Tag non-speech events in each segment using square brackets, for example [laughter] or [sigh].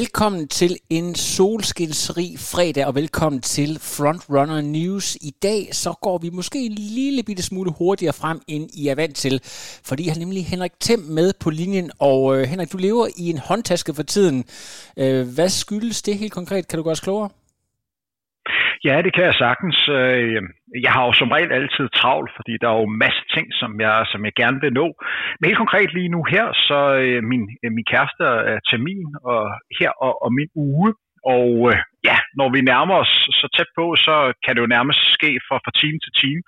Velkommen til en solskinsrig fredag, og velkommen til Frontrunner News. I dag så går vi måske en lille bitte smule hurtigere frem, end I er vant til, fordi jeg har nemlig Henrik Thiem med på linjen. Og øh, Henrik, du lever i en håndtaske for tiden. Øh, hvad skyldes det helt konkret? Kan du gøre os klogere? Ja, det kan jeg sagtens. Øh, jeg har jo som regel altid travlt, fordi der er jo masse ting, som jeg, som jeg gerne vil nå. Men helt konkret lige nu her, så øh, min, øh, min kæreste er termin og her og, og min uge. Og øh, ja, når vi nærmer os så tæt på, så kan det jo nærmest ske fra, fra time til time.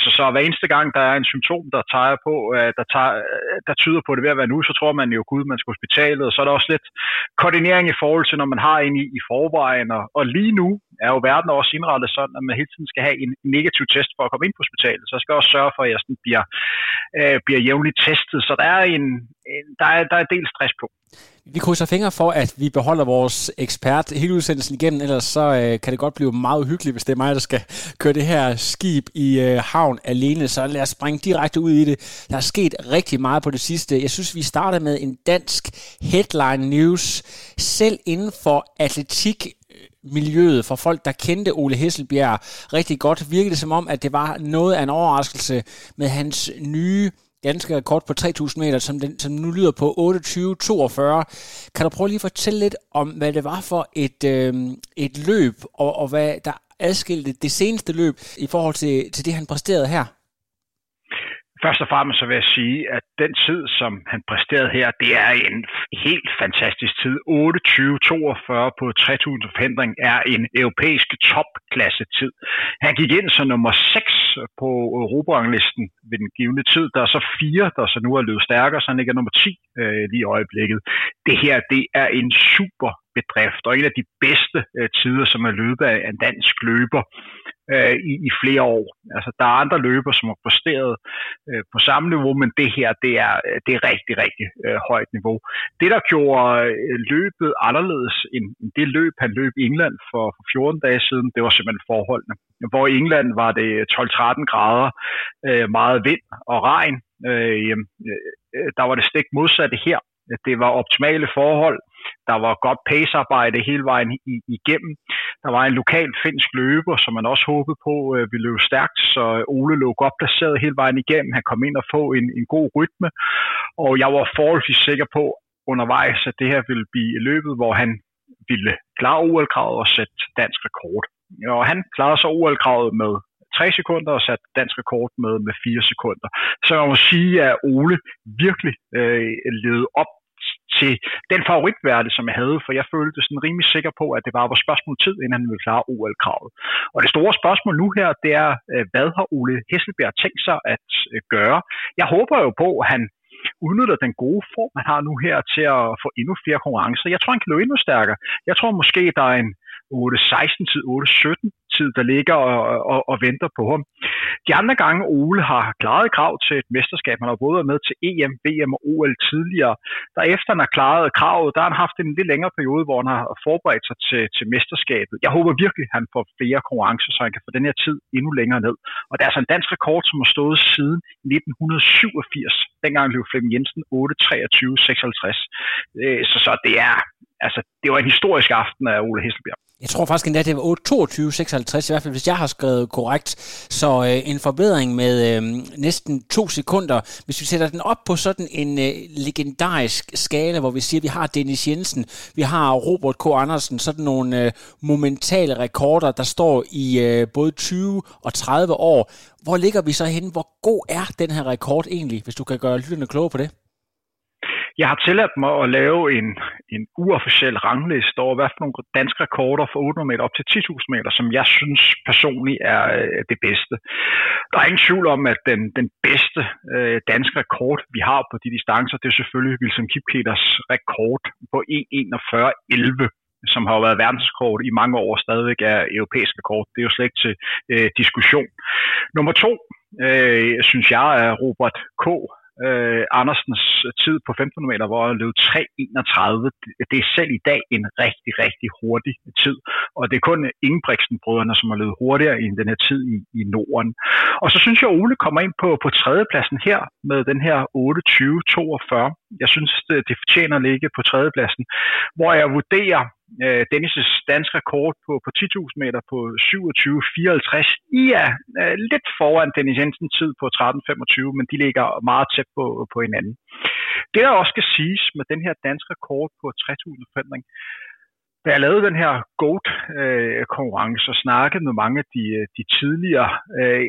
Så, så hver eneste gang, der er en symptom, der, tager på, øh, der, tager, øh, der tyder på, det ved at være nu, så tror man jo, gud, man skal hospitalet. Og så er der også lidt koordinering i forhold til, når man har en i, i forvejen. Og, og lige nu er jo verden også indrettet sådan, at man hele tiden skal have en negativ test for at komme ind på hospitalet. Så jeg skal også sørge for, at jeg sådan bliver, øh, bliver jævnligt testet. Så der er en, en der, er, der er del stress på. Vi krydser fingre for, at vi beholder vores ekspert hele udsendelsen igennem, ellers så øh, kan det godt blive meget uhyggeligt, hvis det er mig, der skal køre det her skib i øh, havn alene. Så lad os springe direkte ud i det. Der er sket rigtig meget på det sidste. Jeg synes, vi starter med en dansk headline news. Selv inden for atletik miljøet, for folk, der kendte Ole Hesselbjerg rigtig godt, virkede det som om, at det var noget af en overraskelse med hans nye danske rekord på 3000 meter, som, den, som nu lyder på 28.42. Kan du prøve lige at fortælle lidt om, hvad det var for et, øh, et løb, og, og hvad der adskilte det seneste løb i forhold til, til det, han præsterede her? Først og fremmest så vil jeg sige, at den tid, som han præsterede her, det er en helt fantastisk tid. 28.42 på 3000 forhindring er en europæisk topklasse tid. Han gik ind som nummer 6 Øh, på Europaranglisten ved den givende tid. Der er så fire, der så nu er løbet stærkere, så han ligger nummer 10 øh, lige i øjeblikket. Det her, det er en super bedrift, og en af de bedste øh, tider, som er løbet af en dansk løber øh, i, i flere år. Altså, der er andre løber, som har præsteret øh, på samme niveau, men det her, det er, øh, det er rigtig, rigtig øh, højt niveau. Det, der gjorde øh, løbet anderledes end, end det løb, han løb i England for, for 14 dage siden, det var simpelthen forholdene. Hvor i England var det 12-13 grader, øh, meget vind og regn. Øh, øh, øh, der var det stik modsatte her. Det var optimale forhold. Der var godt pacearbejde hele vejen igennem. Der var en lokal finsk løber, som man også håbede på øh, ville løbe stærkt, så Ole lå godt placeret hele vejen igennem. Han kom ind og få en, en god rytme, og jeg var forholdsvis sikker på undervejs, at det her ville blive løbet, hvor han ville klare OL-kravet og sætte dansk rekord. Og han klarede så OL-kravet med 3 sekunder og sat dansk rekord med, med 4 sekunder. Så man må sige, at Ole virkelig øh, levede op til den favoritværde, som jeg havde, for jeg følte sådan rimelig sikker på, at det var vores spørgsmål tid, inden han ville klare OL-kravet. Og det store spørgsmål nu her, det er, øh, hvad har Ole Hesselbjerg tænkt sig at øh, gøre? Jeg håber jo på, at han udnytter den gode form, han har nu her til at få endnu flere konkurrencer. Jeg tror, han kan løbe endnu stærkere. Jeg tror måske, der er en 8-16 tid, 8-17 tid, der ligger og, og, og venter på ham. De andre gange Ole har klaret krav til et mesterskab, han har både været med til EM, VM og OL tidligere, der efter han har klaret kravet, der har han haft en lidt længere periode, hvor han har forberedt sig til, til mesterskabet. Jeg håber virkelig, at han får flere konkurrencer, så han kan få den her tid endnu længere ned. Og der er altså en dansk rekord, som har stået siden 1987. Dengang blev Flemming Jensen 8-23-56. Øh, så, så det er altså, det var en historisk aften af Ole Hesselbjerg. Jeg tror faktisk endda, det var 22.56, i hvert fald hvis jeg har skrevet korrekt. Så øh, en forbedring med øh, næsten to sekunder. Hvis vi sætter den op på sådan en øh, legendarisk skala, hvor vi siger, at vi har Dennis Jensen, vi har Robert K. Andersen, sådan nogle øh, momentale rekorder, der står i øh, både 20 og 30 år. Hvor ligger vi så henne? Hvor god er den her rekord egentlig, hvis du kan gøre lytterne kloge på det? Jeg har tilladt mig at lave en, en uofficiel rangliste over, hvad for nogle danske rekorder for 800 meter op til 10.000 meter, som jeg synes personligt er øh, det bedste. Der er ingen tvivl om, at den, den bedste øh, danske rekord, vi har på de distancer, det er selvfølgelig Wilson Kipketers rekord på 1.41.11 som har været verdensrekord i mange år, stadigvæk er europæisk rekord. Det er jo slet ikke til øh, diskussion. Nummer to, øh, synes jeg, er Robert K øh, Andersens øh, tid på 1500 meter, hvor han løb 3.31. Det er selv i dag en rigtig, rigtig hurtig tid. Og det er kun Ingebrigtsen-brødrene, som har løbet hurtigere end den her tid i, i Norden. Og så synes jeg, at Ole kommer ind på, på tredjepladsen her med den her 28-42. Jeg synes, det, det fortjener at ligge på tredjepladsen, hvor jeg vurderer øh, Dennis' dansk rekord på, på 10.000 meter på 27.54. I er øh, lidt foran Dennis Jensen tid på 13.25, men de ligger meget tæt på, på hinanden. Det der også skal siges med den her danske rekord på 3.000 forhindring, da jeg lavede den her GOAT-konkurrence øh, og snakkede med mange af de, øh, de tidligere øh,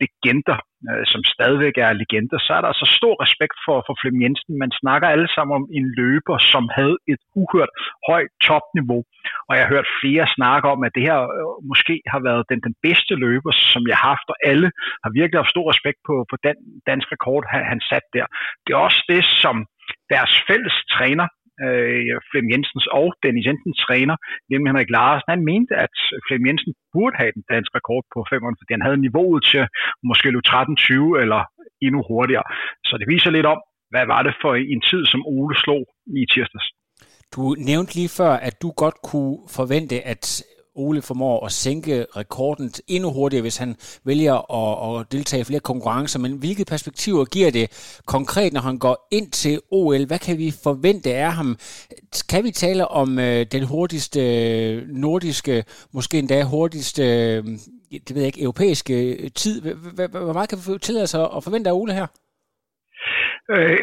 legender, øh, som stadigvæk er legender, så er der altså stor respekt for, for Flem Jensen. Man snakker alle sammen om en løber, som havde et uhørt højt topniveau. Og jeg har hørt flere snakke om, at det her øh, måske har været den, den bedste løber, som jeg har haft, og alle har virkelig haft stor respekt på, på den danske rekord, han, han satte der. Det er også det, som deres fælles træner, øh, Flem Jensens og Dennis Jensens træner, nemlig Henrik Larsen, han mente, at Flem Jensen burde have den danske rekord på 500, fordi han havde niveauet til måske løbe 13.20 eller endnu hurtigere. Så det viser lidt om, hvad var det for en tid, som Ole slog i tirsdags. Du nævnte lige før, at du godt kunne forvente, at Ole formår at sænke rekorden endnu hurtigere, hvis han vælger at, at deltage i flere konkurrencer. Men hvilke perspektiver giver det konkret, når han går ind til OL? Hvad kan vi forvente af ham? Kan vi tale om øh, den hurtigste øh, nordiske, måske endda hurtigste, øh, det ved jeg ikke, europæiske øh, tid? Hvor meget kan vi tillade sig at forvente af Ole her? Øh,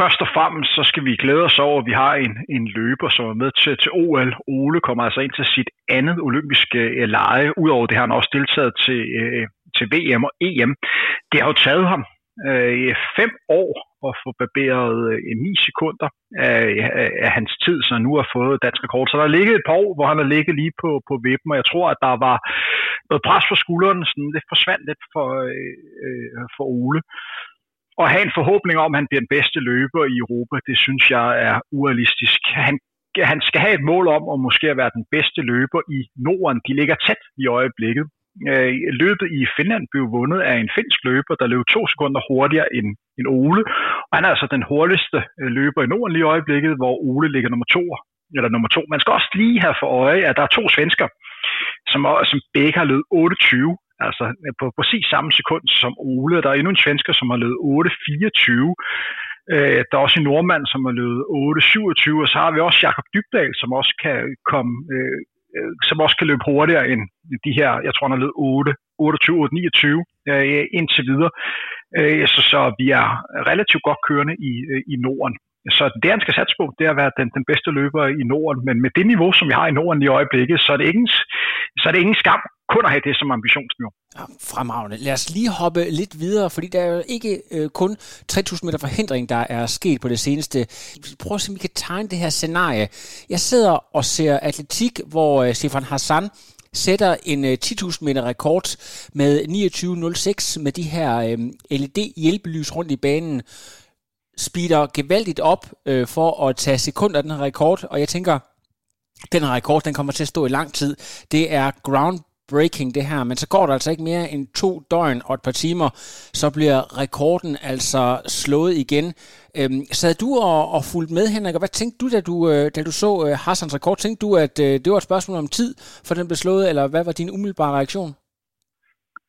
Først og fremmest så skal vi glæde os over, at vi har en, en løber, som er med til, til OL. Ole kommer altså ind til sit andet olympiske øh, lege. Udover det har han også deltaget til, øh, til VM og EM. Det har jo taget ham øh, fem år at få barberet øh, 9 sekunder af, af, af hans tid, så han nu har fået dansk rekord. Så der har ligget et par år, hvor han har ligget lige på, på vippen, og jeg tror, at der var noget pres på skulderen. Sådan, det forsvandt lidt for, øh, øh for Ole og have en forhåbning om, at han bliver den bedste løber i Europa, det synes jeg er urealistisk. Han, han skal have et mål om at måske være den bedste løber i Norden. De ligger tæt i øjeblikket. Øh, løbet i Finland blev vundet af en finsk løber, der løb to sekunder hurtigere end, end Ole. Og han er altså den hurtigste øh, løber i Norden lige i øjeblikket, hvor Ole ligger nummer to. Eller nummer to. Man skal også lige have for øje, at der er to svensker, som, som begge har løbet 28 Altså på præcis samme sekund som Ole. Der er endnu en svensker, som har løbet 8.24. Øh, der er også en nordmand, som har løbet 8.27, og så har vi også Jakob Dybdal, som også kan komme øh, øh, som også kan løbe hurtigere end de her, jeg tror han har løbet 8, 28, 8, 29 øh, indtil videre. Øh, så, så vi er relativt godt kørende i, øh, i Norden. Så det, han skal satse på, det er at være den, den bedste løber i Norden. Men med det niveau, som vi har i Norden i øjeblikket, så er det ikke, så er det ingen skam kun at have det som ambitionsniveau. Ja, fremragende. Lad os lige hoppe lidt videre, fordi der er jo ikke øh, kun 3.000 meter forhindring, der er sket på det seneste. Prøv at se, om vi kan tegne det her scenarie. Jeg sidder og ser atletik, hvor øh, Stefan Hassan sætter en øh, 10.000 meter rekord med 29.06 med de her øh, LED-hjælpelys rundt i banen speeder gevaldigt op øh, for at tage sekunder af den her rekord, og jeg tænker, den her rekord, den kommer til at stå i lang tid. Det er ground breaking det her, men så går der altså ikke mere end to døgn og et par timer, så bliver rekorden altså slået igen. Øhm, sad du og, og fulgte med, Henrik, og hvad tænkte du, da du, øh, da du så øh, Hassans rekord? Tænkte du, at øh, det var et spørgsmål om tid, for den blev slået, eller hvad var din umiddelbare reaktion?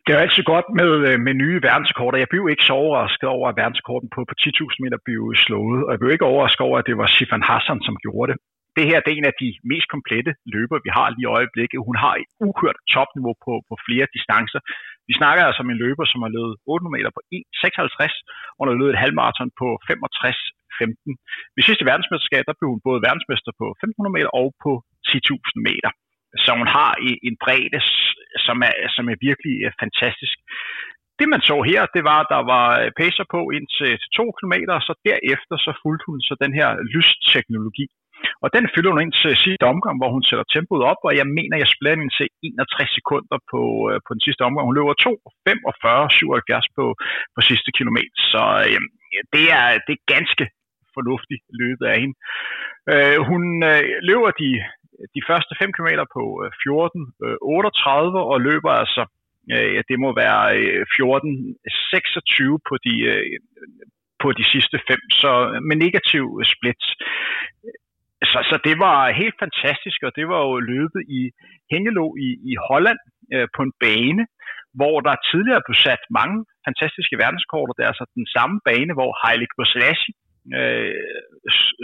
Det er altid godt med, øh, med nye verdensrekorder. Jeg blev ikke så overrasket over, at verdensrekorden på, på 10.000 meter blev slået, og jeg blev ikke overrasket over, at det var Sifan Hassan, som gjorde det det her det er en af de mest komplette løber, vi har lige i øjeblikket. Hun har et uhørt topniveau på, på flere distancer. Vi snakker altså om en løber, som har løbet 800 meter på 1,56, og har løbet et halvmarathon på 65,15. Ved sidste verdensmesterskab, der blev hun både verdensmester på 1500 meter og på 10.000 meter. Så hun har en bredde, som er, som er virkelig øh, fantastisk. Det man så her, det var, at der var øh, pacer på indtil 2 km, og så derefter så fulgte hun så den her lysteknologi, og den fylder hun ind til sidste omgang, hvor hun sætter tempoet op, og jeg mener, jeg splitter ind til 61 sekunder på, øh, på den sidste omgang. Hun løber 2, 45, 77 på, på sidste kilometer. Så øh, det, er, det er ganske fornuftigt løbet af hende. Øh, hun øh, løber de, de første 5 km på 14, øh, 38 øh, og løber altså, øh, det må være øh, 14, 26 på de øh, på de sidste fem, så med negativ split. Så, så det var helt fantastisk, og det var jo løbet i Hengelo i, i Holland øh, på en bane, hvor der tidligere blev sat mange fantastiske verdenskort, det er altså den samme bane, hvor Haile Selassie øh,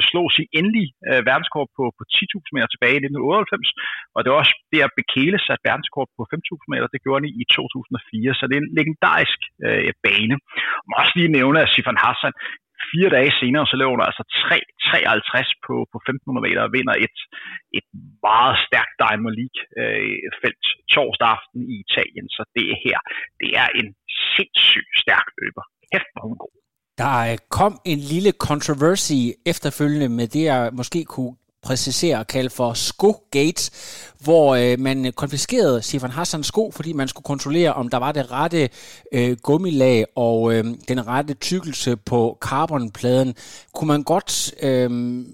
slog sin endelige øh, verdenskort på, på 10.000 meter tilbage i 1998, og det var også der Bekele sat verdenskort på 5.000 meter, det gjorde han i 2004, så det er en legendarisk øh, bane. Og må også lige nævne, at Sifan Hassan fire dage senere, så løber du altså 3.53 på, på 1.500 meter og vinder et, et meget stærkt Diamond League-felt øh, torsdag aften i Italien. Så det her, det er en sindssygt stærk løber. Kæft, hvor hun god. Der kom en lille controversy efterfølgende med det, jeg måske kunne præcisere og kalde for sko-gate, hvor øh, man konfiskerede Sifan Hassans sko, fordi man skulle kontrollere, om der var det rette øh, gummilag og øh, den rette tykkelse på carbonpladen. Kunne man godt øh,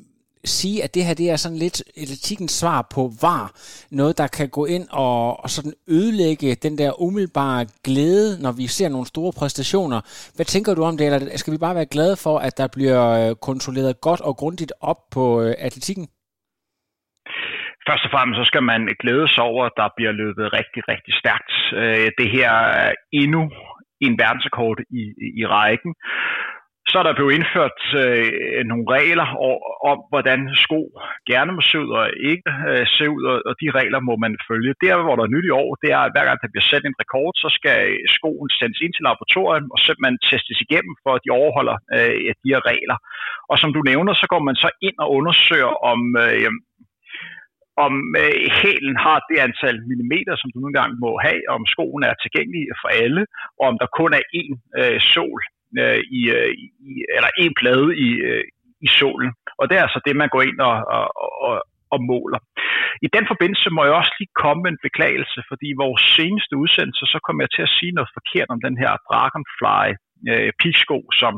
sige, at det her det er sådan lidt atletikkens svar på var noget, der kan gå ind og, og sådan ødelægge den der umiddelbare glæde, når vi ser nogle store præstationer. Hvad tænker du om det, eller skal vi bare være glade for, at der bliver øh, kontrolleret godt og grundigt op på øh, atletikken? Først og fremmest så skal man glæde sig over, at der bliver løbet rigtig, rigtig stærkt. Øh, det her er endnu en verdensrekord i, i rækken. Så er der blevet indført øh, nogle regler om, hvordan sko gerne må se ud og ikke øh, se ud, og de regler må man følge. Der, hvor der er nyt i år, det er, at hver gang der bliver sat en rekord, så skal skoen sendes ind til laboratoriet, og så man testes igennem, for at de overholder øh, de her regler. Og som du nævner, så går man så ind og undersøger, om øh, om øh, hælen har det antal millimeter, som du nu engang må have, om skoen er tilgængelig for alle, og om der kun er én øh, sol øh, i, øh, i, eller én plade i, øh, i solen. Og det er altså det, man går ind og, og, og, og måler. I den forbindelse må jeg også lige komme med en beklagelse, fordi i vores seneste udsendelse, så kommer jeg til at sige noget forkert om den her Dragonfly øh, pigsko, som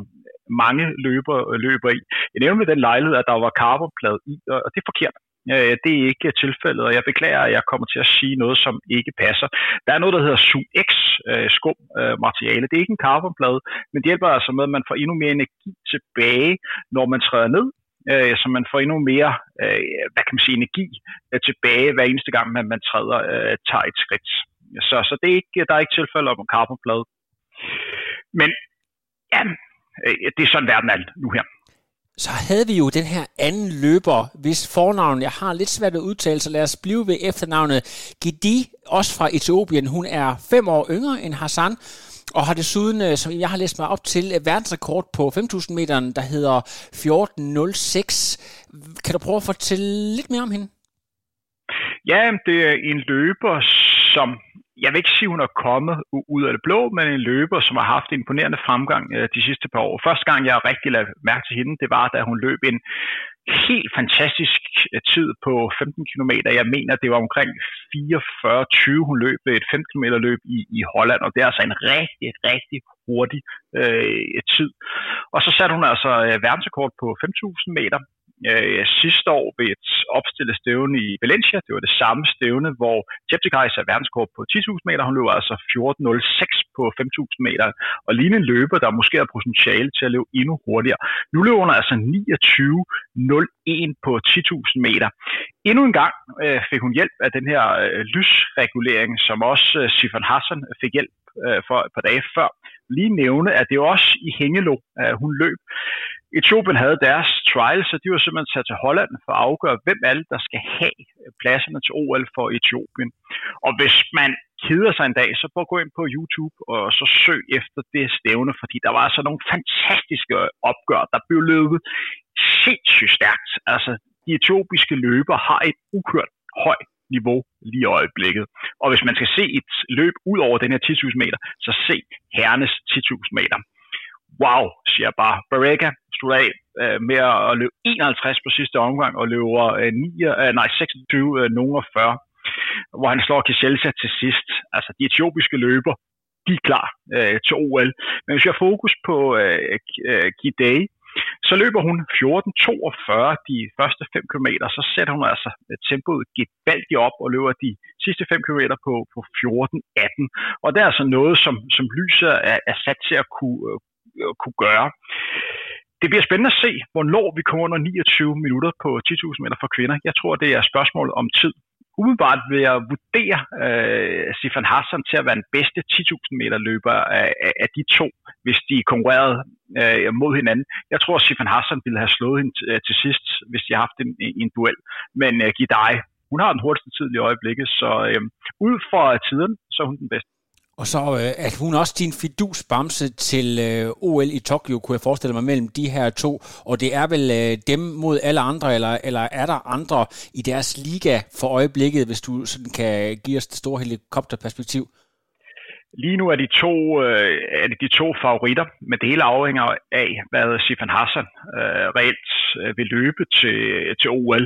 mange løber løber i. Jeg nævnte ved den lejlighed, at der var carbonplade i, og det er forkert. Øh, det er ikke tilfældet, og jeg beklager, at jeg kommer til at sige noget, som ikke passer. Der er noget, der hedder SUX øh, skum øh, materiale. Det er ikke en carbonplade, men det hjælper altså med, at man får endnu mere energi tilbage, når man træder ned, øh, så man får endnu mere øh, hvad kan man sige, energi øh, tilbage hver eneste gang, man, man træder, tager et skridt. Så, så det er ikke, der er ikke tilfælde om en carbonplade. Men ja, det er sådan verden er nu her så havde vi jo den her anden løber, hvis fornavn jeg har lidt svært at udtale, så lad os blive ved efternavnet Gidi, også fra Etiopien. Hun er fem år yngre end Hassan, og har desuden, øh, som jeg har læst mig op til, verdensrekord på 5.000 meter, der hedder 14.06. Kan du prøve at fortælle lidt mere om hende? Ja, det er en løber, som jeg vil ikke sige, hun er kommet ud af det blå, men en løber, som har haft imponerende fremgang øh, de sidste par år. Første gang, jeg rigtig lagt mærke til hende, det var, da hun løb en helt fantastisk øh, tid på 15 km. Jeg mener, det var omkring 44-20, hun løb et 15 km løb i, i Holland, og det er altså en rigtig, rigtig hurtig øh, tid. Og så satte hun altså øh, verdensrekord på 5.000 meter, øh, sidste år ved et opstillet stævne i Valencia. Det var det samme stævne, hvor Cheptegei er verdenskort på 10.000 meter. Hun løb altså 14.06 på 5.000 meter. Og lige en løber, der måske har potentiale til at løbe endnu hurtigere. Nu løber hun altså 29.01 på 10.000 meter. Endnu en gang øh, fik hun hjælp af den her øh, lysregulering, som også øh, Sifan Hassan fik hjælp øh, for et par dage før. Lige nævne, at det er også i Hengelo, øh, hun løb. Etiopien havde deres trials, så de var simpelthen sat til Holland for at afgøre, hvem alle der skal have øh, pladserne til OL for Etiopien. Og hvis man keder sig en dag, så prøv at gå ind på YouTube og så søg efter det stævne, fordi der var altså nogle fantastiske opgør, der blev løbet sindssygt stærkt. Altså, de etiopiske løber har et ukørt højt niveau lige i øjeblikket. Og hvis man skal se et løb ud over den her 10.000 meter, så se herrenes 10.000 meter wow, siger jeg bare. Barrega slutter af øh, med at løbe 51 på sidste omgang og løber øh, 9, øh, nej, 26, øh, nogen 40, hvor han slår Kiselsa til sidst. Altså, de etiopiske løber, de er klar øh, til OL. Men hvis jeg har fokus på øh, øh, Gidei, så løber hun 14.42 de første 5 km, så sætter hun altså øh, tempoet gevaldigt op og løber de sidste 5 km på, på 14.18. Og det er altså noget, som, som lyser er, er sat til at kunne, øh, Øh, kunne gøre. det bliver spændende at se, hvornår vi kommer under 29 minutter på 10.000 meter for kvinder. Jeg tror, det er et spørgsmål om tid. Umiddelbart vil jeg vurdere øh, Sifan Hassan til at være den bedste 10.000 meter løber af, af, af de to, hvis de konkurrerede øh, mod hinanden. Jeg tror, at Sifan Hassan ville have slået hende til, til sidst, hvis de havde haft en, en duel. Men øh, Gidai, hun har den hurtigste tid i øjeblikket, så øh, ud fra tiden, så er hun den bedste. Og så øh, at hun også din fidusbamse til øh, OL i Tokyo, kunne jeg forestille mig, mellem de her to. Og det er vel øh, dem mod alle andre, eller, eller er der andre i deres liga for øjeblikket, hvis du sådan kan give os det store helikopterperspektiv? Lige nu er de to, øh, er de to favoritter, men det hele afhænger af, hvad Sifan Hassan øh, reelt øh, vil løbe til, til OL.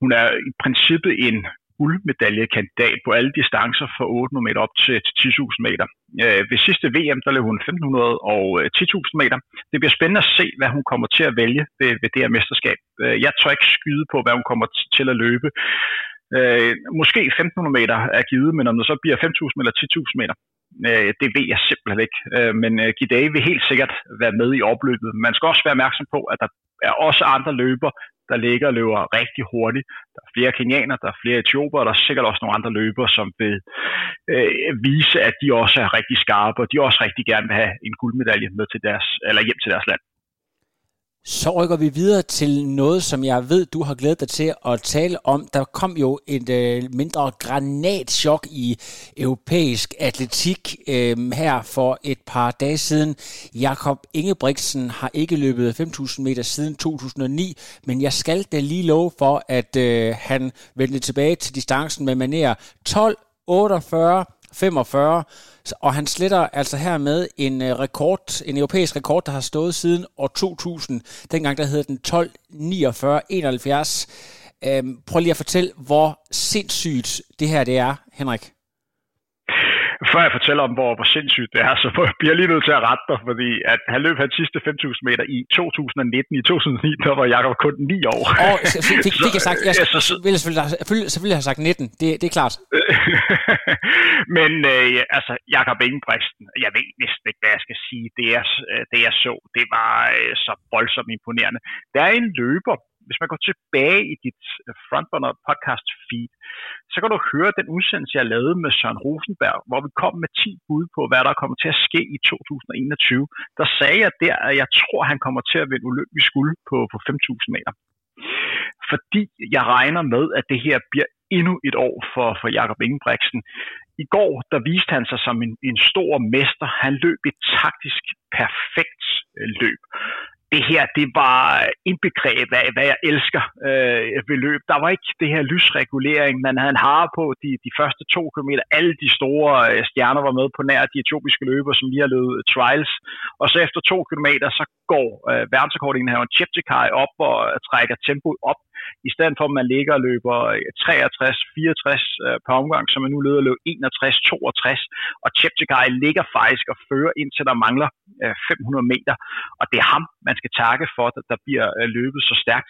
Hun er i princippet en guldmedaljekandidat på alle distancer fra 800 meter op til, 10.000 meter. Øh, ved sidste VM, der løb hun 1.500 og øh, 10.000 meter. Det bliver spændende at se, hvad hun kommer til at vælge ved, ved det her mesterskab. Øh, jeg tør ikke skyde på, hvad hun kommer til at løbe. Øh, måske 1.500 meter er givet, men om det så bliver 5.000 eller 10.000 meter, øh, det ved jeg simpelthen ikke. Øh, men øh, Gidei vil helt sikkert være med i opløbet. Man skal også være opmærksom på, at der er også andre løber, der ligger og løber rigtig hurtigt. Der er flere kenianer, der er flere etioper, og der er sikkert også nogle andre løbere, som vil øh, vise, at de også er rigtig skarpe, og de også rigtig gerne vil have en guldmedalje med til deres, eller hjem til deres land. Så rykker vi videre til noget, som jeg ved, du har glædet dig til at tale om. Der kom jo et øh, mindre granatschok i europæisk atletik øh, her for et par dage siden. Jakob Ingebrigtsen har ikke løbet 5.000 meter siden 2009, men jeg skal da lige love for, at øh, han vendte tilbage til distancen med maner 12 48 45, og han sletter altså hermed en øh, rekord, en europæisk rekord, der har stået siden år 2000. Dengang der hed den 12 49 71. Øhm, prøv lige at fortælle, hvor sindssygt det her det er, Henrik før jeg fortæller om, hvor, hvor sindssygt det er, så bliver jeg lige nødt til at rette dig, fordi at han løb hans sidste 5.000 meter i 2019. I 2009, der var Jacob kun 9 år. Oh, fik, fik jeg sagt, jeg så, så, ville selvfølgelig, selvfølgelig have sagt 19, det, det er klart. [laughs] Men øh, altså, Jacob Ingebrigtsen, jeg ved næsten ikke, hvad jeg skal sige. Det jeg, øh, det jeg så, det var øh, så voldsomt imponerende. Der er en løber, hvis man går tilbage i dit øh, Frontrunner podcast feed, så kan du høre den udsendelse, jeg lavede med Søren Rosenberg, hvor vi kom med 10 bud på, hvad der kommer til at ske i 2021. Der sagde jeg der, at jeg tror, han kommer til at vinde olympisk guld på, på 5.000 meter. Fordi jeg regner med, at det her bliver endnu et år for, for Jakob Ingebrigtsen. I går, der viste han sig som en, en stor mester. Han løb et taktisk perfekt øh, løb det her, det var indbegrebet af, hvad jeg elsker øh, ved løb. Der var ikke det her lysregulering, man havde en hare på de, de første to kilometer. Alle de store øh, stjerner var med på nær de etiopiske løber, som lige har løbet øh, trials. Og så efter to kilometer, så går øh, verdensrekordindehaveren Cheptegei op og trækker tempoet op i stedet for at man ligger og løber 63, 64 øh, øh på omgang, så man nu løber løb 61, 62, og Cheptegei ligger faktisk og fører indtil der mangler øh, 500 meter, og det er ham, man skal takke for, at der bliver øh, løbet så stærkt.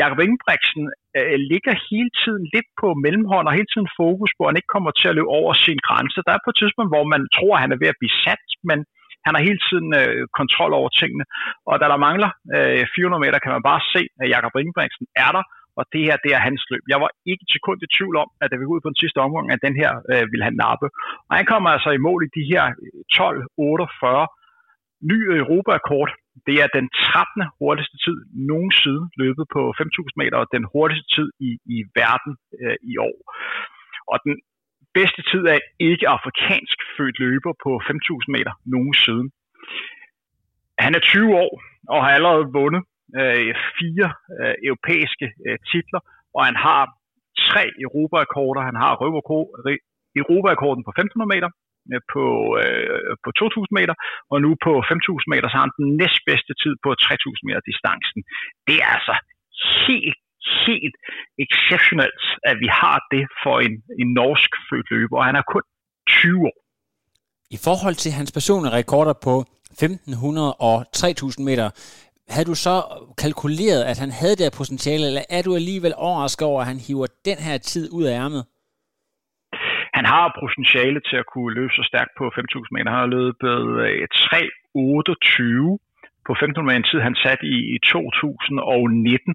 Jakob Ingebrigtsen øh, ligger hele tiden lidt på mellemhånd og hele tiden fokus på, at han ikke kommer til at løbe over sin grænse. Der er på et tidspunkt, hvor man tror, at han er ved at blive sat, men han har hele tiden øh, kontrol over tingene. Og da der mangler øh, 400 meter, kan man bare se, at Jakob Ingebrigtsen er der, og det her, det er hans løb. Jeg var ikke til kun i tvivl om, at det vi ud på den sidste omgang, at den her øh, ville han nappe. Og han kommer altså i mål i de her øh, 12.48 ny Europa-kort. Det er den 13. hurtigste tid nogensinde løbet på 5.000 meter, og den hurtigste tid i, i verden øh, i år. Og den bedste tid af ikke afrikansk født løber på 5.000 meter nogensinde. Han er 20 år og har allerede vundet øh, fire øh, europæiske øh, titler, og han har tre europarekorder. Han har europarekorden på 1500 meter, øh, på, øh, på 2000 meter, og nu på 5000 meter, så har han den næstbedste tid på 3000 meter distancen. Det er altså helt, helt exceptionelt, at vi har det for en, en norsk født løber, og han er kun 20 år. I forhold til hans personlige rekorder på 1500 og 3000 meter, havde du så kalkuleret, at han havde det her potentiale, eller er du alligevel overrasket over, at han hiver den her tid ud af ærmet? Han har potentiale til at kunne løbe så stærkt på 5.000 meter. Han har løbet øh, 3.28 på 1500 en tid, han satte i, i 2019.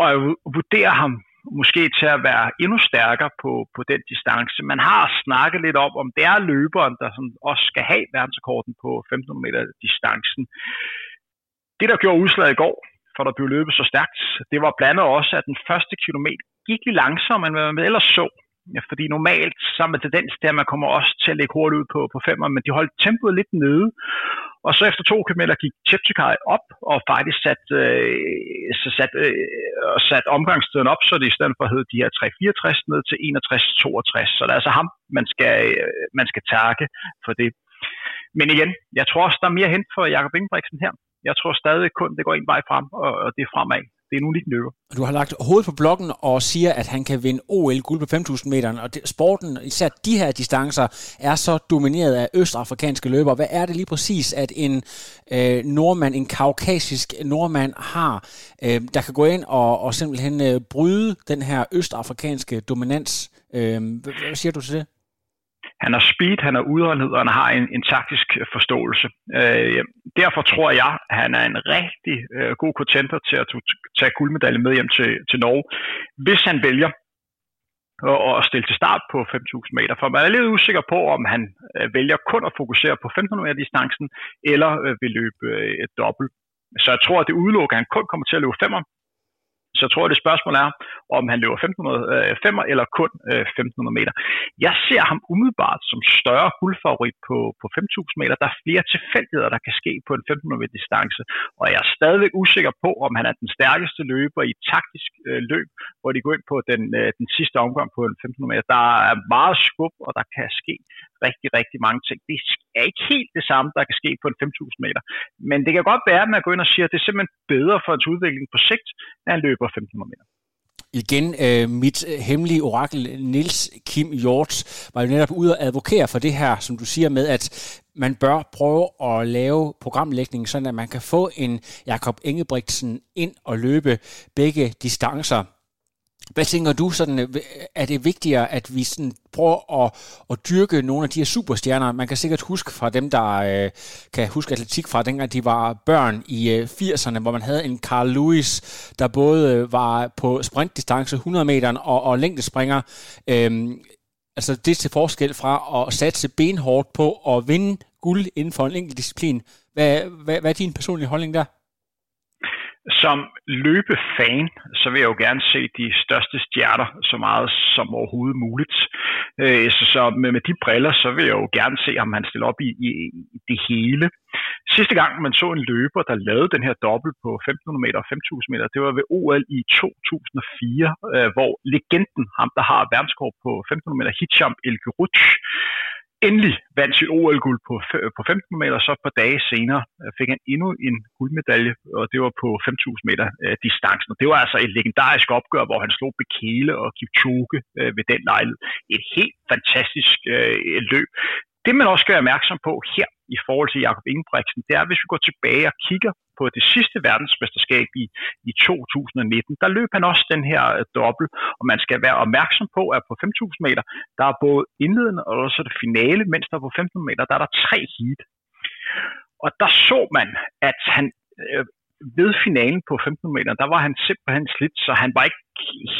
Og jeg vurderer ham måske til at være endnu stærkere på, på den distance. Man har snakket lidt om, om det er løberen, der sådan også skal have verdensrekorden på 1500 meter distancen. Det, der gjorde udslaget i går, for der blev løbet så stærkt, det var blandt andet også, at den første kilometer gik lidt langsommere, end hvad man ellers så. Ja, fordi normalt så er man tendens til, at man kommer også til at lægge hurtigt ud på, på femmer, men de holdt tempoet lidt nede. Og så efter to kilometer gik Cheptegei op og faktisk sat, øh, så sat, øh, sat omgangstiden op, så det i stedet for at de her 364 ned til 61,62. Så det er altså ham, man skal, øh, man skal takke for det. Men igen, jeg tror også, der er mere hen for Jakob Ingebrigtsen her. Jeg tror stadig kun, det går en vej frem, og det er fremad det er en unik løber. Du har lagt hovedet på blokken og siger, at han kan vinde OL-guld på 5.000 meter, og det, sporten, især de her distancer, er så domineret af østafrikanske løbere. Hvad er det lige præcis, at en øh, nordmand, en kaukasisk nordmand har, øh, der kan gå ind og, og simpelthen øh, bryde den her østafrikanske dominans? Øh, hvad, hvad siger du til det? Han har speed, han har udholdenhed, og han har en, en taktisk øh, forståelse. Øh, derfor tror jeg, at han er en rigtig øh, god contender til at tage guldmedalje med hjem til, til Norge, hvis han vælger at stille til start på 5.000 meter. For man er lidt usikker på, om han øh, vælger kun at fokusere på 1.500 meter distancen, eller øh, vil løbe øh, et dobbelt. Så jeg tror, at det udelukker, at han kun kommer til at løbe 5'eren, så jeg tror, at det spørgsmål er, om han løber 1505 øh, eller kun øh, 1500 meter. Jeg ser ham umiddelbart som større guldfavorit på, på 5000 meter. Der er flere tilfældigheder, der kan ske på en 1500 meter distance, og jeg er stadigvæk usikker på, om han er den stærkeste løber i et taktisk øh, løb, hvor de går ind på den, øh, den sidste omgang på en 1500 meter. Der er meget skub, og der kan ske rigtig, rigtig mange ting. Det er ikke helt det samme, der kan ske på en 5.000 meter. Men det kan godt være, at man går ind og siger, at det er simpelthen bedre for hans udvikling på sigt, at han løber 1.500 meter. Igen, øh, mit øh, hemmelige orakel Nils Kim Hjort var jo netop ude at advokere for det her, som du siger med, at man bør prøve at lave programlægningen, sådan at man kan få en Jakob Ingebrigtsen ind og løbe begge distancer hvad tænker du sådan, øh, er det vigtigere, at vi sådan prøver at, at dyrke nogle af de her superstjerner? Man kan sikkert huske fra dem, der øh, kan huske atletik fra dengang de var børn i øh, 80'erne, hvor man havde en Carl Lewis, der både øh, var på sprintdistance 100 meter og, og længdespringer. Øhm, altså det til forskel fra at satse benhårdt på at vinde guld inden for en enkelt disciplin. Hvad, hvad, hvad er din personlige holdning der? Som løbefan, så vil jeg jo gerne se de største stjerner så meget som overhovedet muligt. Øh, så med, med de briller, så vil jeg jo gerne se, om han stiller op i, i, i det hele. Sidste gang man så en løber, der lavede den her dobbelt på 1500 meter og 5000 meter, det var ved OL i 2004, øh, hvor legenden, ham der har verdenskort på 1500 meter, Hicham El endelig vandt sit OL-guld på, på 15 meter, så et par dage senere øh, fik han endnu en guldmedalje, og det var på 5.000 meter øh, distancen. Og det var altså et legendarisk opgør, hvor han slog Bekele og Kipchoge øh, ved den lejlighed. Et helt fantastisk øh, løb. Det man også skal være opmærksom på her i forhold til Jakob Ingebrigtsen, det er, hvis vi går tilbage og kigger på det sidste verdensmesterskab i, i 2019, der løb han også den her øh, dobbelt, og man skal være opmærksom på, at på 5.000 meter, der er både indledende og også det finale, mens der på 15 meter, der er der tre heat. Og der så man, at han øh, ved finalen på 15 meter, der var han simpelthen slidt, så han var ikke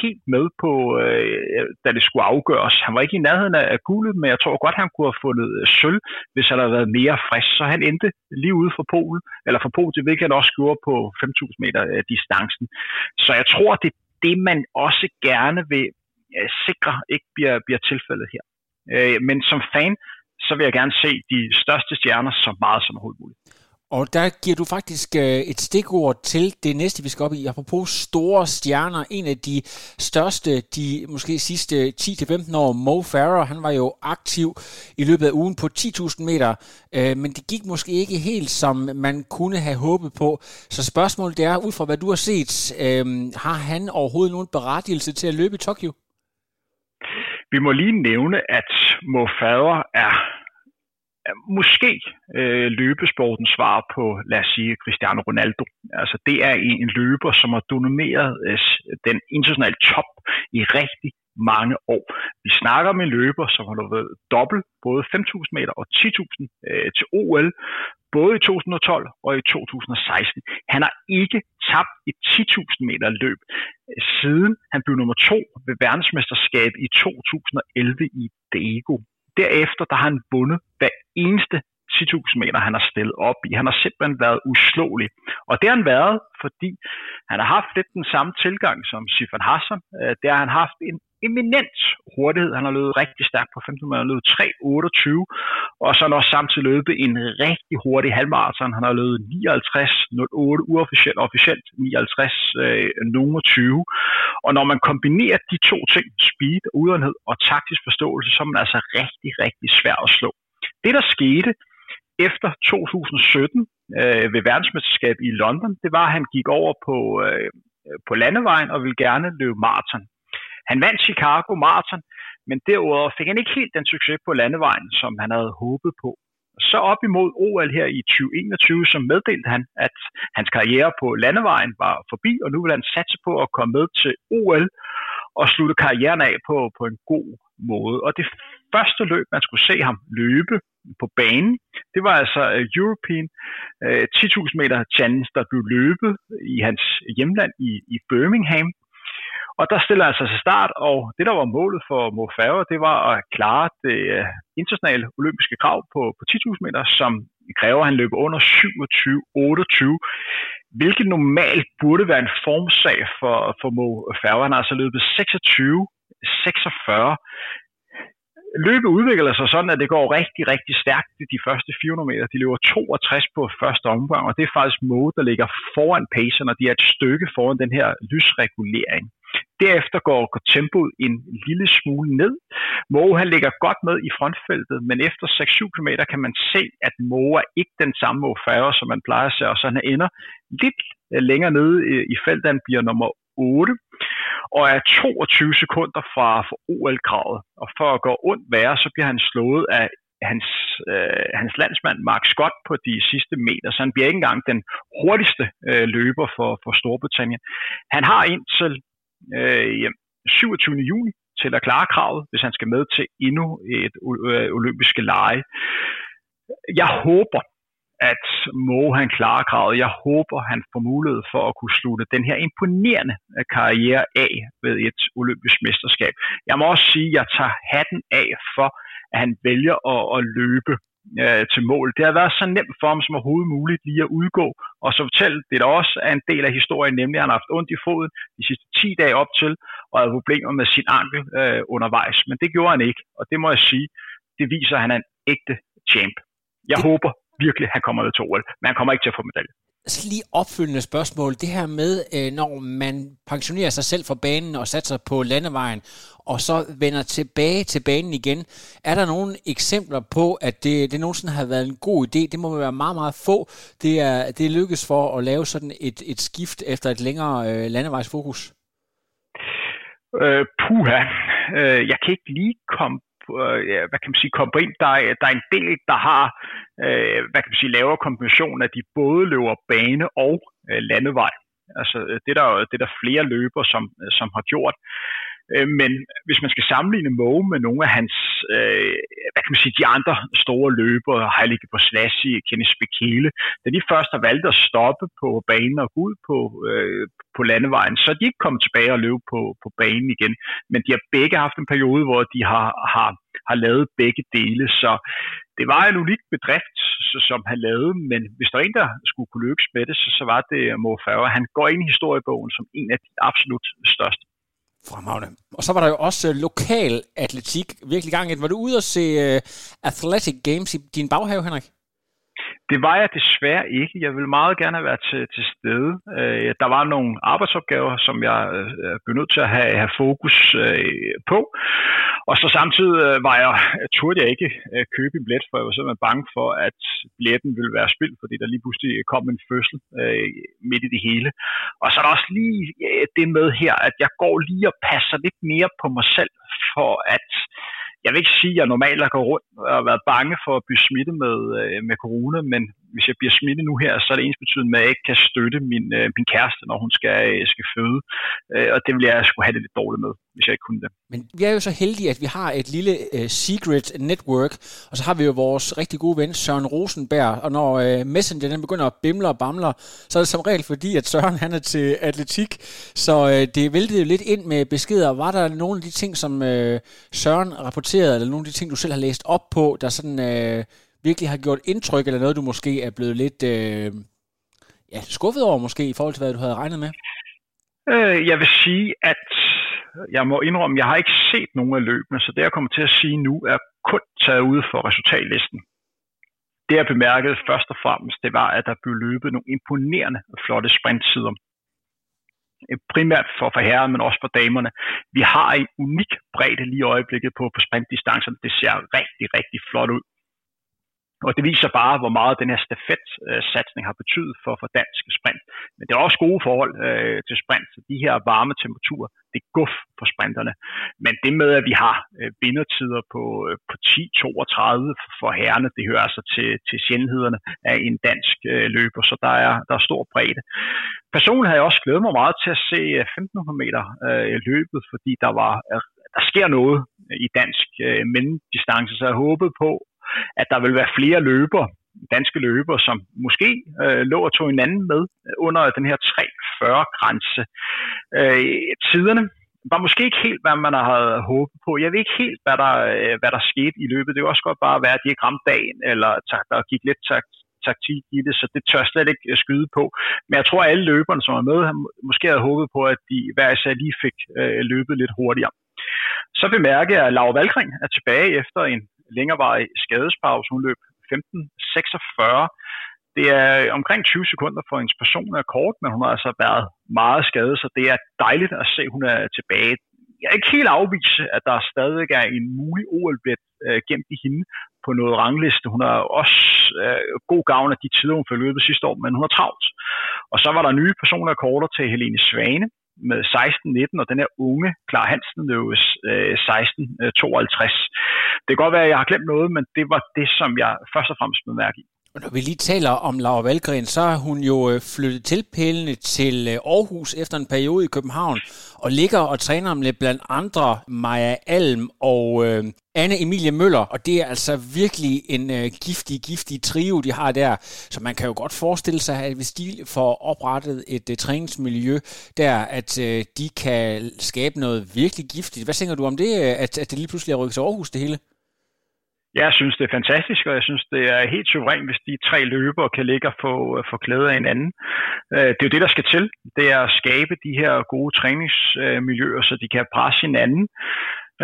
helt med på, øh, da det skulle afgøres. Han var ikke i nærheden af guldet, men jeg tror godt, han kunne have fundet øh, sølv, hvis han havde været mere frisk. Så han endte lige ude for Polen, eller for Polen, hvilket han også gjorde på 5.000 meter øh, distancen. Så jeg tror, det er det, man også gerne vil øh, sikre ikke bliver, bliver tilfældet her. Øh, men som fan, så vil jeg gerne se de største stjerner så meget som overhovedet muligt. Og der giver du faktisk øh, et stikord til det næste, vi skal op i. Apropos store stjerner, en af de største, de måske sidste 10-15 år, Mo Farah, han var jo aktiv i løbet af ugen på 10.000 meter, øh, men det gik måske ikke helt, som man kunne have håbet på. Så spørgsmålet er, ud fra hvad du har set, øh, har han overhovedet nogen berettigelse til at løbe i Tokyo? Vi må lige nævne, at Mo Farah er måske øh, løbesportens svar på, lad os sige, Cristiano Ronaldo. Altså det er en løber, som har domineret øh, den internationale top i rigtig mange år. Vi snakker om en løber, som har løbet dobbelt, både 5.000 meter og 10.000 øh, til OL, både i 2012 og i 2016. Han har ikke tabt et 10.000 meter løb, øh, siden han blev nummer to ved verdensmesterskabet i 2011 i Daegu. Derefter der har han vundet hver eneste 10.000 meter, han har stillet op i. Han har simpelthen været uslåelig. Og det har han været, fordi han har haft lidt den samme tilgang som Sifan Hassan. Øh, det har han haft en eminent hurtighed. Han har løbet rigtig stærkt på 1500, Han har løbet 3.28, og så har han også samtidig løbet en rigtig hurtig halvmarathon. Han har løbet 59.08 uofficielt, officielt 59 øh, nummer 20. Og når man kombinerer de to ting, speed, udenhed og taktisk forståelse, så er man altså rigtig, rigtig svær at slå. Det, der skete efter 2017 øh, ved verdensmesterskab i London, det var, at han gik over på, øh, på landevejen og ville gerne løbe maraton. Han vandt Chicago Marathon, men derudover fik han ikke helt den succes på landevejen, som han havde håbet på. Så op imod OL her i 2021, så meddelte han, at hans karriere på landevejen var forbi, og nu vil han satse på at komme med til OL og slutte karrieren af på, på en god måde. Og det første løb, man skulle se ham løbe på banen, det var altså øh, European øh, uh, 10.000 meter challenge, der blev løbet i hans hjemland i, i Birmingham. Og der stiller han sig til start, og det der var målet for Mo Farah, det var at klare det øh, internationale olympiske krav på, på 10.000 meter, som kræver, at han løber under 27-28, hvilket normalt burde være en formsag for, for Mo Farah. Han har altså løbet 46. Løbet udvikler sig sådan, at det går rigtig, rigtig stærkt i de første 400 meter. De løber 62 på første omgang, og det er faktisk Moe, der ligger foran paceren, og de er et stykke foran den her lysregulering. Derefter går, tempoet en lille smule ned. Moe han ligger godt med i frontfeltet, men efter 6-7 km kan man se, at Moe er ikke den samme Moe som man plejer at se, og så han ender lidt øh, længere nede øh, i feltet. Han bliver nummer 8 og er 22 sekunder fra, fra OL-kravet. Og for at gå ondt værre, så bliver han slået af hans, øh, hans landsmand Mark Scott på de sidste meter, så han bliver ikke engang den hurtigste øh, løber for, for Storbritannien. Han har indtil øh, 27. juni til at klare kravet, hvis han skal med til endnu et øh, olympiske lege. Jeg håber, at Mo han klarer kravet. Jeg håber, han får mulighed for at kunne slutte den her imponerende karriere af ved et olympisk mesterskab. Jeg må også sige, at jeg tager hatten af for, at han vælger at, at løbe øh, til mål. Det har været så nemt for ham som overhovedet muligt lige at udgå, og så fortælle, det der også er en del af historien, nemlig at han har haft ondt i foden de sidste 10 dage op til, og havde problemer med sin ankel øh, undervejs. Men det gjorde han ikke, og det må jeg sige, det viser, at han er en ægte champ. Jeg håber virkelig, han kommer med til OL, men han kommer ikke til at få medalje lige opfølgende spørgsmål. Det her med, øh, når man pensionerer sig selv fra banen og satser på landevejen, og så vender tilbage til banen igen. Er der nogle eksempler på, at det, det nogensinde har været en god idé? Det må være meget, meget få. Det er, det er lykkes for at lave sådan et, et skift efter et længere øh, landevejsfokus. Øh, puha. Øh, jeg kan ikke lige komme øh, hvad kan man sige, komme ind. Der er, der er en del, der har øh, hvad kan man sige, lavere kombination, at de både løber bane og øh, landevej. Altså, øh, det er der, det er der flere løber, som, øh, som har gjort. Øh, men hvis man skal sammenligne Moe med nogle af hans, øh, hvad kan man sige, de andre store løbere, Heilige på Slassi, Kenneth Bekele, da de først har valgt at stoppe på banen og gå ud på, øh, på landevejen, så er de ikke kommet tilbage og løbe på, på banen igen. Men de har begge haft en periode, hvor de har, har, har lavet begge dele, så det var en unik bedrift, som han lavede, men hvis der er en, der skulle kunne lykkes med det, så, så var det øh, Mo Farah. Han går ind i historiebogen som en af de absolut største. Fremragende. Og så var der jo også øh, lokal atletik virkelig gang. Var du ude at se uh, Athletic Games i din baghave, Henrik? Det var jeg desværre ikke. Jeg ville meget gerne have været til, til stede. Øh, der var nogle arbejdsopgaver, som jeg øh, blev nødt til at have, have fokus øh, på. Og så samtidig øh, var jeg, turde jeg ikke øh, købe en billet, for jeg var simpelthen bange for, at billetten ville være spild, fordi der lige pludselig kom en fødsel øh, midt i det hele. Og så er der også lige øh, det med her, at jeg går lige og passer lidt mere på mig selv, for at jeg vil ikke sige, at jeg normalt har gået rundt og været bange for at blive smittet med, øh, med corona, men hvis jeg bliver smittet nu her, så er det ens betydende med, at jeg ikke kan støtte min, øh, min kæreste, når hun skal, øh, skal føde. Øh, og det vil jeg skulle have det lidt dårligt med, hvis jeg ikke kunne det. Men vi er jo så heldige, at vi har et lille øh, secret network, og så har vi jo vores rigtig gode ven Søren Rosenberg, og når øh, Messenger den begynder at bimle og bamler, så er det som regel fordi, at Søren han er til atletik, så øh, det væltede jo lidt ind med beskeder. Var der nogle af de ting, som øh, Søren rapporterede, eller nogle af de ting, du selv har læst op på, der sådan Øh, virkelig har gjort indtryk, eller noget, du måske er blevet lidt øh, ja, skuffet over måske, i forhold til, hvad du havde regnet med? Øh, jeg vil sige, at jeg må indrømme, jeg har ikke set nogen af løbene, så det jeg kommer til at sige nu, er kun taget ud for resultatlisten. Det jeg bemærkede først og fremmest, det var, at der blev løbet nogle imponerende flotte sprintsider. Øh, primært for, for herrer, men også for damerne. Vi har en unik bredde lige i øjeblikket på, på sprintdistancerne. Det ser rigtig, rigtig flot ud. Og det viser bare, hvor meget den her stafetsatsning har betydet for, for dansk sprint. Men det er også gode forhold øh, til sprint. Så de her varme temperaturer, det er guf for sprinterne. Men det med, at vi har øh, vindertider på, øh, på 10-32 for herrene, det hører altså til, til sjældenhederne af en dansk øh, løber, så der er, der er stor bredde. Personligt har jeg også glædet mig meget til at se øh, 1500 meter øh, løbet, fordi der var øh, der sker noget i dansk øh, mellemdistance, så jeg håbede på, at der vil være flere løber, danske løber, som måske øh, lå og tog hinanden med under den her 340-grænse. Øh, tiderne var måske ikke helt, hvad man havde håbet på. Jeg ved ikke helt, hvad der, øh, hvad der skete i løbet. Det var også godt bare være, at de ikke ramte dagen, eller der gik lidt takt, taktik i det, så det tør slet ikke øh, skyde på. Men jeg tror, at alle løberne, som er med, måske havde håbet på, at de hver især lige fik øh, løbet lidt hurtigere. Så bemærker jeg, at Laura Valkring er tilbage efter en længerevarig skadespause. Hun løb 15.46. Det er omkring 20 sekunder for hendes person er kort, men hun har altså været meget skadet, så det er dejligt at se, at hun er tilbage. Jeg er ikke helt afvise, at der stadig er en mulig OL-billet øh, gemt i hende på noget rangliste. Hun har også øh, god gavn af de tider, hun fik løbet sidste år, men hun har travlt. Og så var der nye personer korter til Helene Svane, med 16-19, og den her unge Klar Hansen løb øh, 16-52. Øh, det kan godt være, at jeg har glemt noget, men det var det, som jeg først og fremmest bemærke i. Og når vi lige taler om Laura Valgren, så er hun jo øh, flyttet tilpælende til øh, Aarhus efter en periode i København, og ligger og træner med blandt andre Maja Alm og øh, Anne Emilie Møller, og det er altså virkelig en øh, giftig, giftig trio, de har der. Så man kan jo godt forestille sig, at hvis de får oprettet et øh, træningsmiljø der, at øh, de kan skabe noget virkelig giftigt. Hvad tænker du om det, øh, at, at det lige pludselig er rykket til Aarhus det hele? Jeg synes, det er fantastisk, og jeg synes, det er helt suverænt, hvis de tre løbere kan ligge og få, øh, få glæde af hinanden. Øh, det er jo det, der skal til. Det er at skabe de her gode træningsmiljøer, så de kan presse hinanden.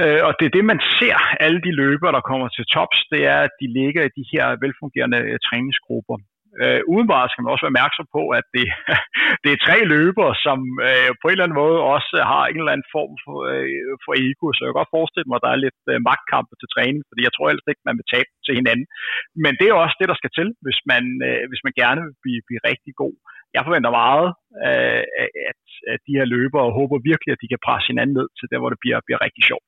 Øh, og det er det, man ser, alle de løbere, der kommer til tops, det er, at de ligger i de her velfungerende træningsgrupper. Øh, udenbart skal man også være opmærksom på, at det, [laughs] det er tre løbere, som øh, på en eller anden måde også har en eller anden form for, øh, for ego, så jeg kan godt forestille mig, at der er lidt øh, magtkampe til træning, fordi jeg tror ellers ikke, man vil tabe til hinanden. Men det er også det, der skal til, hvis man, øh, hvis man gerne vil blive, blive rigtig god. Jeg forventer meget øh, at, at de her løbere, og håber virkelig, at de kan presse hinanden ned til der, hvor det bliver, bliver rigtig sjovt.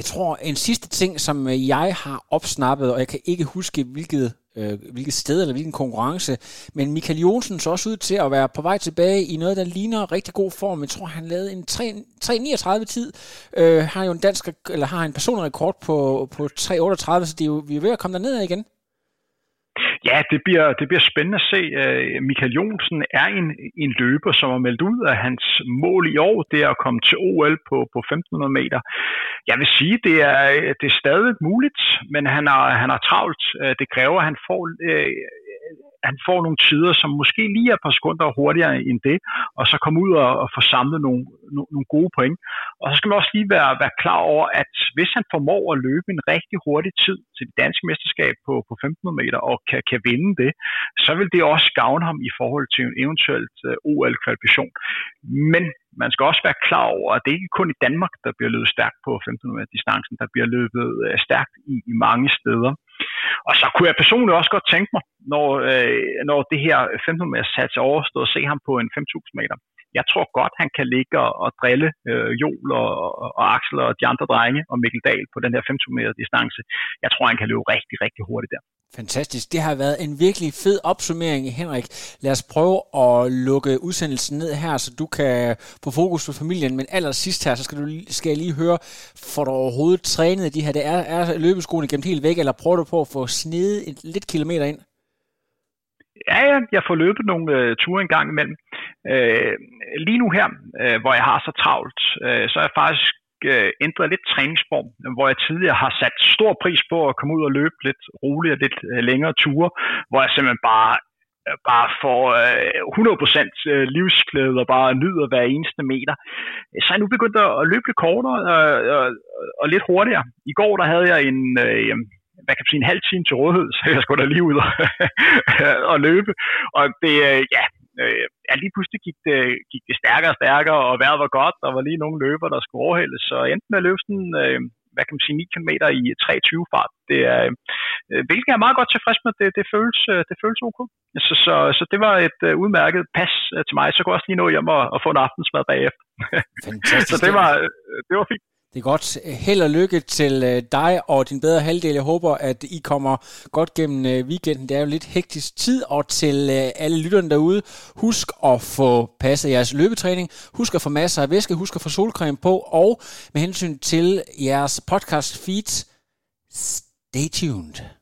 Jeg tror, en sidste ting, som øh, jeg har opsnappet, og jeg kan ikke huske, hvilket øh, hvilket sted eller hvilken konkurrence. Men Michael Jonsen så også ud til at være på vej tilbage i noget, der ligner rigtig god form. Jeg tror, han lavede en 3.39 tid. Øh, har jo en dansk, eller har en personrekord på, på 3.38, så det er jo, vi er ved at komme derned igen. Ja, det bliver, det bliver spændende at se. Øh, Michael Jonsen er en, en løber, som har meldt ud, at hans mål i år det er at komme til OL på, på 1500 meter. Jeg vil sige, det er, det er stadig muligt, men han har, han har travlt. Øh, det kræver, at han får øh, han får nogle tider, som måske lige er et par sekunder hurtigere end det, og så komme ud og, og få samlet nogle, no, nogle gode point. Og så skal man også lige være, være klar over, at hvis han formår at løbe en rigtig hurtig tid til det danske mesterskab på, på 1500 meter og kan, kan vinde det, så vil det også gavne ham i forhold til en eventuelt øh, uh, OL-kvalifikation. Men man skal også være klar over, at det ikke kun i Danmark, der bliver løbet stærkt på 1500 meter distancen, der bliver løbet uh, stærkt i, i mange steder. Og så kunne jeg personligt også godt tænke mig, når, øh, når det her 1500 meter sats er overstået, at se ham på en 5000 meter. Jeg tror godt, han kan ligge og, drille øh, Jol og, og, Axel og de andre drenge og Mikkel Dahl på den her 5.000 meter distance. Jeg tror, han kan løbe rigtig, rigtig hurtigt der. Fantastisk. Det har været en virkelig fed opsummering, Henrik. Lad os prøve at lukke udsendelsen ned her, så du kan få fokus på familien. Men allersidst her, så skal, du, skal jeg lige høre, får du overhovedet trænet de her? Det er, er løbeskoene gemt helt væk, eller prøver du på at få snedet et lidt kilometer ind? Ja, ja, jeg får løbet nogle øh, ture en gang imellem. Øh, lige nu her, øh, hvor jeg har så travlt, øh, så er jeg faktisk øh, ændret lidt træningsform, hvor jeg tidligere har sat stor pris på at komme ud og løbe lidt roligere, lidt øh, længere ture, hvor jeg simpelthen bare øh, bare får øh, 100% øh, livsglæde og bare nyder hver eneste meter. Så er jeg nu begyndt at løbe lidt kortere og, og, og lidt hurtigere. I går der havde jeg en, øh, hvad kan man sige, en halv time til rådighed, [laughs] så jeg skulle da lige ud og, [laughs] og løbe. Og det, ja, øh, ja, lige pludselig gik det, gik det stærkere og stærkere, og vejret var godt, der var lige nogle løber, der skulle overhældes, så med at løbe sådan, øh, hvad kan man sige, 9 km i 23 fart. Det er, øh, hvilket jeg er meget godt tilfreds med. Det, det, føles, øh, det føles ok. Så, så, så det var et uh, udmærket pas uh, til mig. Så kunne jeg også lige nå hjem og, og få en aftensmad bagefter. [laughs] så det var, det var fint. Det er godt. Held og lykke til øh, dig og din bedre halvdel. Jeg håber, at I kommer godt gennem øh, weekenden. Det er jo lidt hektisk tid. Og til øh, alle lytterne derude, husk at få passet jeres løbetræning. Husk at få masser af væske. Husk at få solcreme på. Og med hensyn til jeres podcast feeds, stay tuned.